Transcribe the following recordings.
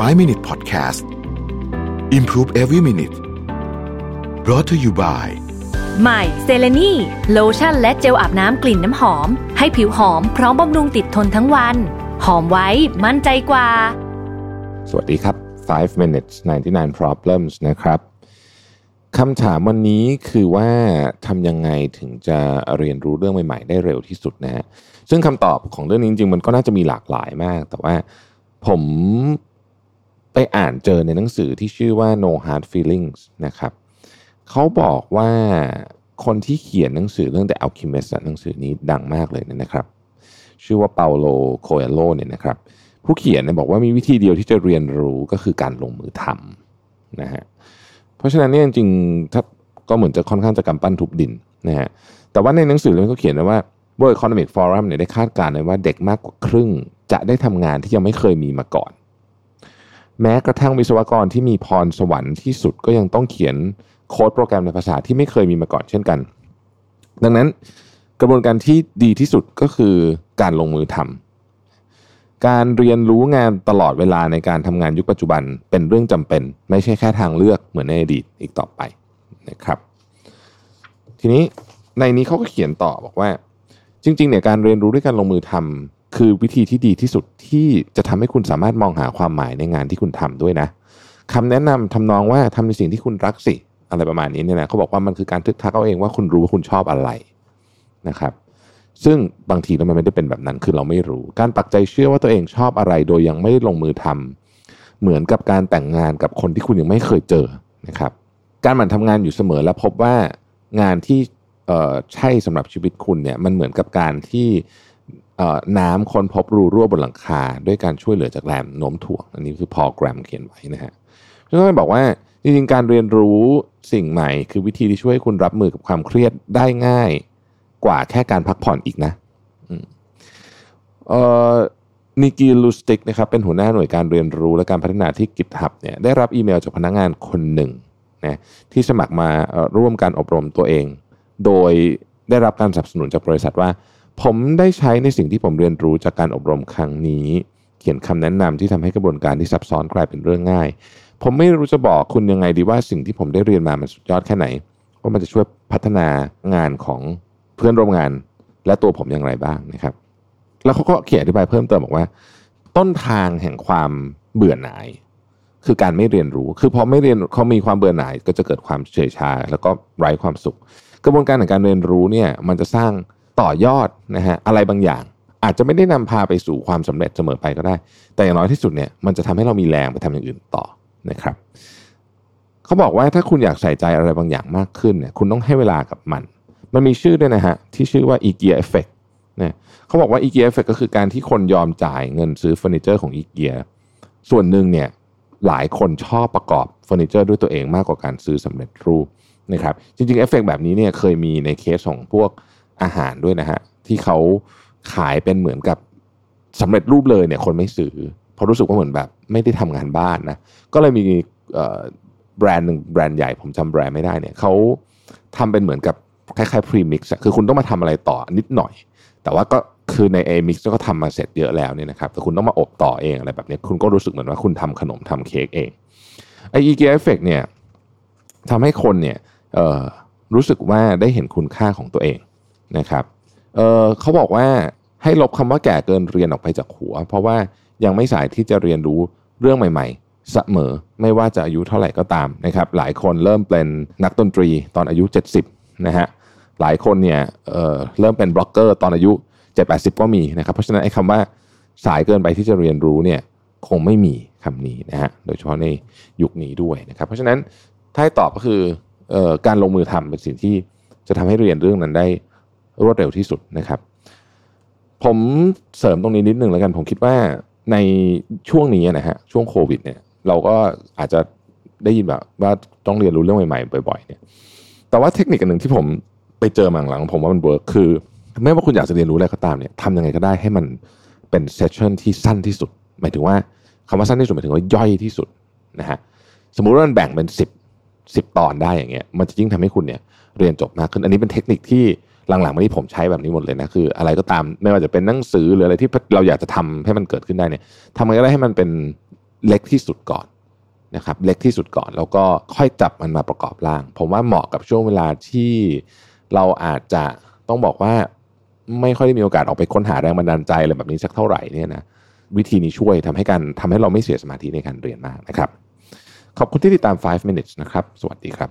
5 Minute Podcast Improve Every Minute brought to you by ใหม่เซเลนีโลชั่นและเจลอาบน้ำกลิ่นน้ำหอม ให้ผิวหอมพร้อมบำรุงติดทนทั้งวัน หอมไว้มั่นใจกว่า สวัสดีครับ 5 minutes 99 problems นะครับคำถามวันนี้คือว่าทำยังไงถึงจะเรียนรู้เรื่องใหม่ ๆ ได้เร็วที่สุดนะฮะซึ่งคำตอบของเรื่องนี้จริงๆ มันก็น่าจะมีหลากหลายมาก แต่ว่าผม ไปอ่านเจอในหนังสือที่ชื่อว่า no hard feelings นะครับเขาบอกว่าคนที่เขียนหนังสือเรื่อง The Alchemist หนังสือนี้ดังมากเลยนะครับ ชื่อว่าเปาโลโคเอโลเนี่ยนะครับ ผู้เขียนเนี่ยบอกว่ามีวิธีเดียวที่จะเรียนรู้ก็คือการลงมือทำนะฮะเพราะฉะนั้นเนี่ยจริงๆถ้าก็เหมือนจะค่อนข้างจะกำปั้นทุบดินนะฮะแต่ว่าในหนังสือเล่มเขาเขียนไว้ว่า World Economic Forum เนี่ยได้คาดการณ์ไว้ว่าเด็กมากกว่าครึ่ง จะได้ทำงานที่ยังไม่เคยมีมาก่อน แม้กระทั่งวิศวกรที่มีพรสวรรค์ที่สุดก็ยังต้องเขียนโค้ดโปรแกรมในภาษาที่ไม่เคยมีมาก่อนเช่นกัน ดังนั้นกระบวนการที่ดีที่สุดก็คือการลงมือทำการเรียนรู้งานตลอดเวลาในการทำงานยุคปัจจุบันเป็นเรื่องจำเป็น ไม่ใช่แค่ทางเลือกเหมือนในอดีตอีกต่อไปนะครับ ทีนี้ในนี้เขาก็เขียนต่อบอกว่า จริงๆเนี่ยการเรียนรู้ด้วยการลงมือทำ คือวิธีที่ดีที่สุดที่จะทำให้คุณสามารถมองหาความหมายในงานที่คุณทำด้วยนะคำแนะนำทำนองว่าทำในสิ่งที่คุณรักสิอะไรประมาณนี้เนี่ยนะเขาบอกว่ามันคือการทึกทักเอาเองว่าคุณรู้ว่าคุณชอบอะไรนะครับ ซึ่งบางทีแล้วมันไม่ได้เป็นแบบนั้นคือเราไม่รู้ การปักใจเชื่อว่าตัวเองชอบอะไร โดยยังไม่ได้ลงมือทำเหมือนกับการแต่งงานกับคนที่คุณยังไม่เคยเจอนะครับ การหมั่นทำงานอยู่เสมอและพบว่างานที่เออใช่สำหรับชีวิตคุณเนี่ยมันเหมือนกับการที่ น้ำค้นพบรูรั่วบนหลังคา ด้วยการช่วยเหลือจากแรงโน้มถ่วง อันนี้คือพอแกรมเขียนไว้นะฮะซึ่งก็บอกว่าจริงๆการเรียนรู้สิ่งใหม่ คือวิธีที่ช่วยคุณรับมือกับความเครียดได้ง่ายกว่าแค่การพักผ่อนอีกนะเอ่อนิกีลูสติกนะครับเป็นหัวหน้าหน่วยการเรียนรู้และการพัฒนาที่ GitHub เนี่ยได้รับอีเมลจากพนักงานคนหนึ่งนะที่สมัครมาร่วมการอบรมตัวเอง โดยได้รับการสนับสนุนจากบริษัทว่า ผมได้ใช้ในสิ่งที่ผมเรียนรู้จากการอบรมครั้งนี้ เขียนคำแนะนำที่ทำให้กระบวนการที่ซับซ้อนกลายเป็นเรื่องง่าย ผมไม่รู้จะบอกคุณยังไงดีว่าสิ่งที่ผมได้เรียนมามันสุดยอดแค่ไหนว่ามันจะช่วยพัฒนางานของเพื่อนร่วมงาน และตัวผมอย่างไรบ้างนะครับ แล้วเขาก็เขียนอธิบายเพิ่มเติมบอกว่า ต้นทางแห่งความเบื่อหน่าย คือการไม่เรียนรู้ คือพอไม่เรียนเขามีความเบื่อหน่าย ก็จะเกิดความเฉยชา แล้วก็ไร้ความสุข กระบวนการในการเรียนรู้เนี่ยมันจะสร้าง ต่อยอดนะฮะอะไรบางอย่าง อาจจะไม่ได้นำพาไปสู่ความสำเร็จเสมอไปก็ได้ แต่อย่างน้อยที่สุดเนี่ยมันจะทำให้เรามีแรงไปทำอย่างอื่นต่อนะครับเขาบอกว่าถ้าคุณอยากใส่ใจอะไรบางอย่างมากขึ้นเนี่ยคุณต้องให้เวลากับมัน มันมีชื่อด้วยนะฮะที่ชื่อว่า IKEA Effect เนี่ยเขาบอกว่า IKEA Effect ก็คือการที่คนยอมจ่ายเงินซื้อเฟอร์นิเจอร์ของ IKEA ส่วนหนึ่งเนี่ยหลายคนชอบประกอบเฟอร์นิเจอร์ด้วยตัวเองมากกว่าการซื้อสำเร็จรูปนะครับจริงๆเอฟเฟกแบบนี้เนี่ยเคยมีในเคสของพวก อาหารด้วยนะฮะที่เขาขายเป็นเหมือนกับสำเร็จรูปเลยเนี่ยคนไม่ซื้อเพราะรู้สึกว่าเหมือนแบบ ไม่ได้ทำงานบ้านนะก็เลยมีแบรนด์หนึ่งแบรนด์ใหญ่ผมจำแบรนด์ไม่ได้เนี่ยเขาทำเป็นเหมือนกับคล้ายๆ premix คือคุณต้องมาทำอะไรต่อนิดหน่อย แต่ว่าก็คือใน A mix ก็ทำมาเสร็จเยอะแล้วเนี่ยนะครับแต่คุณต้องมาอบต่อเองอะไรแบบนี้คุณก็รู้สึกเหมือนว่าคุณทำขนมทำเค้กเองไอ IKEA Effect เนี่ยทำให้คนเนี่ยรู้สึกว่าได้เห็นคุณค่าของตัวเอง นะครับเเขาบอกว่าให้ลบคำว่าแก่เกินเรียนออกไปจากหัว เพราะว่ายังไม่สายที่จะเรียนรู้เรื่องใหม่ ๆ เสมอไม่ว่าจะอายุเท่าไหร่ก็ตามนะครับ หลายคนเริ่มเป็นนักดนตรีตอนอายุ 70นะฮะหลายคนเนี่ยเเริ่มเป็นบล็อกเกอร์ตอนอายุ 7-80 ก็มีนะครับ เพราะฉะนั้นไอ้คำว่าสายเกินไปที่จะเรียนรู้เนี่ยคงไม่มีคำนี้นะฮะโดยเฉพาะในยุคนี้ด้วยนะครับ เพราะฉะนั้นถ้าให้ตอบก็คือออการลงมือทำเป็นสิ่งที่จะทำให้เรียนเรื่องนั้นได้ รวดเร็วที่สุดนะครับ ผมเสริมตรงนี้นิดนึงแล้วกัน ผมคิดว่าในช่วงนี้นะฮะช่วงโควิดเนี่ย เราก็อาจจะได้ยินแบบว่าต้องเรียนรู้เรื่องใหม่ๆบ่อยๆเนี่ย แต่ว่าเทคนิคอันหนึ่งที่ผมไปเจอมาหลังผมว่ามัน work คือ ไม่ว่าคุณอยากจะเรียนรู้อะไรก็ตามเนี่ยทำยังไงก็ได้ให้มันเป็น session ที่สั้นที่สุด หมายถึงว่าคำว่าสั้นที่สุดหมายถึงว่าย่อยที่สุดนะฮะสมมุติว่ามันแบ่งเป็นสิบสิบตอนได้อย่างเงี้ยมันจะยิ่งทำให้คุณเนี่ยเรียนจบมากขึ้น อันนี้เป็นเทคนิคที่ หลังๆมานี้ผมใช้แบบนี้หมดเลยนะคือ อะไรก็ตามไม่ว่าจะเป็นหนังสือหรืออะไรที่เราอยากจะทำให้มันเกิดขึ้นได้เนี่ยทำยังไงก็ได้ให้มันเป็นเล็กที่สุดก่อนนะครับ เล็กที่สุดก่อนแล้วก็ค่อยจับมันมาประกอบร่าง ผมว่าเหมาะกับช่วงเวลาที่เราอาจจะต้องบอกว่าไม่ค่อยได้มีโอกาสออกไปค้นหาแรงบันดาลใจอะไรแบบนี้สักเท่าไหร่เนี่ยนะวิธีนี้ช่วยทำให้การทำให้เราไม่เสียสมาธิในการเรียนมากนะครับ ขอบคุณที่ติดตาม 5 minutes นะครับ สวัสดีครับ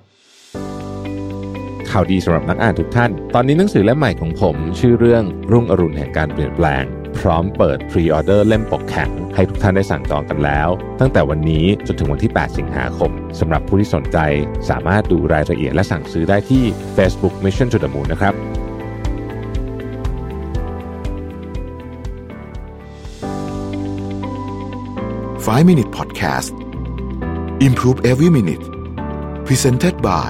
ข่าวดีสำหรับนักอ่านทุกท่าน ตอนนี้หนังสือเล่มใหม่ของผม ชื่อเรื่องรุ่งอรุณแห่งการเปลี่ยนแปลง พร้อมเปิดพรีออเดอร์เล่มปกแข็ง ให้ทุกท่านได้สั่งจองกันแล้ว ตั้งแต่วันนี้จนถึงวันที่ 8 สิงหาคมสำหรับผู้ที่สนใจ สามารถดูรายละเอียดและสั่งซื้อได้ที่ Facebook Mission to the Moon นะครับ5 Minute Podcast Improve Every Minute Presented by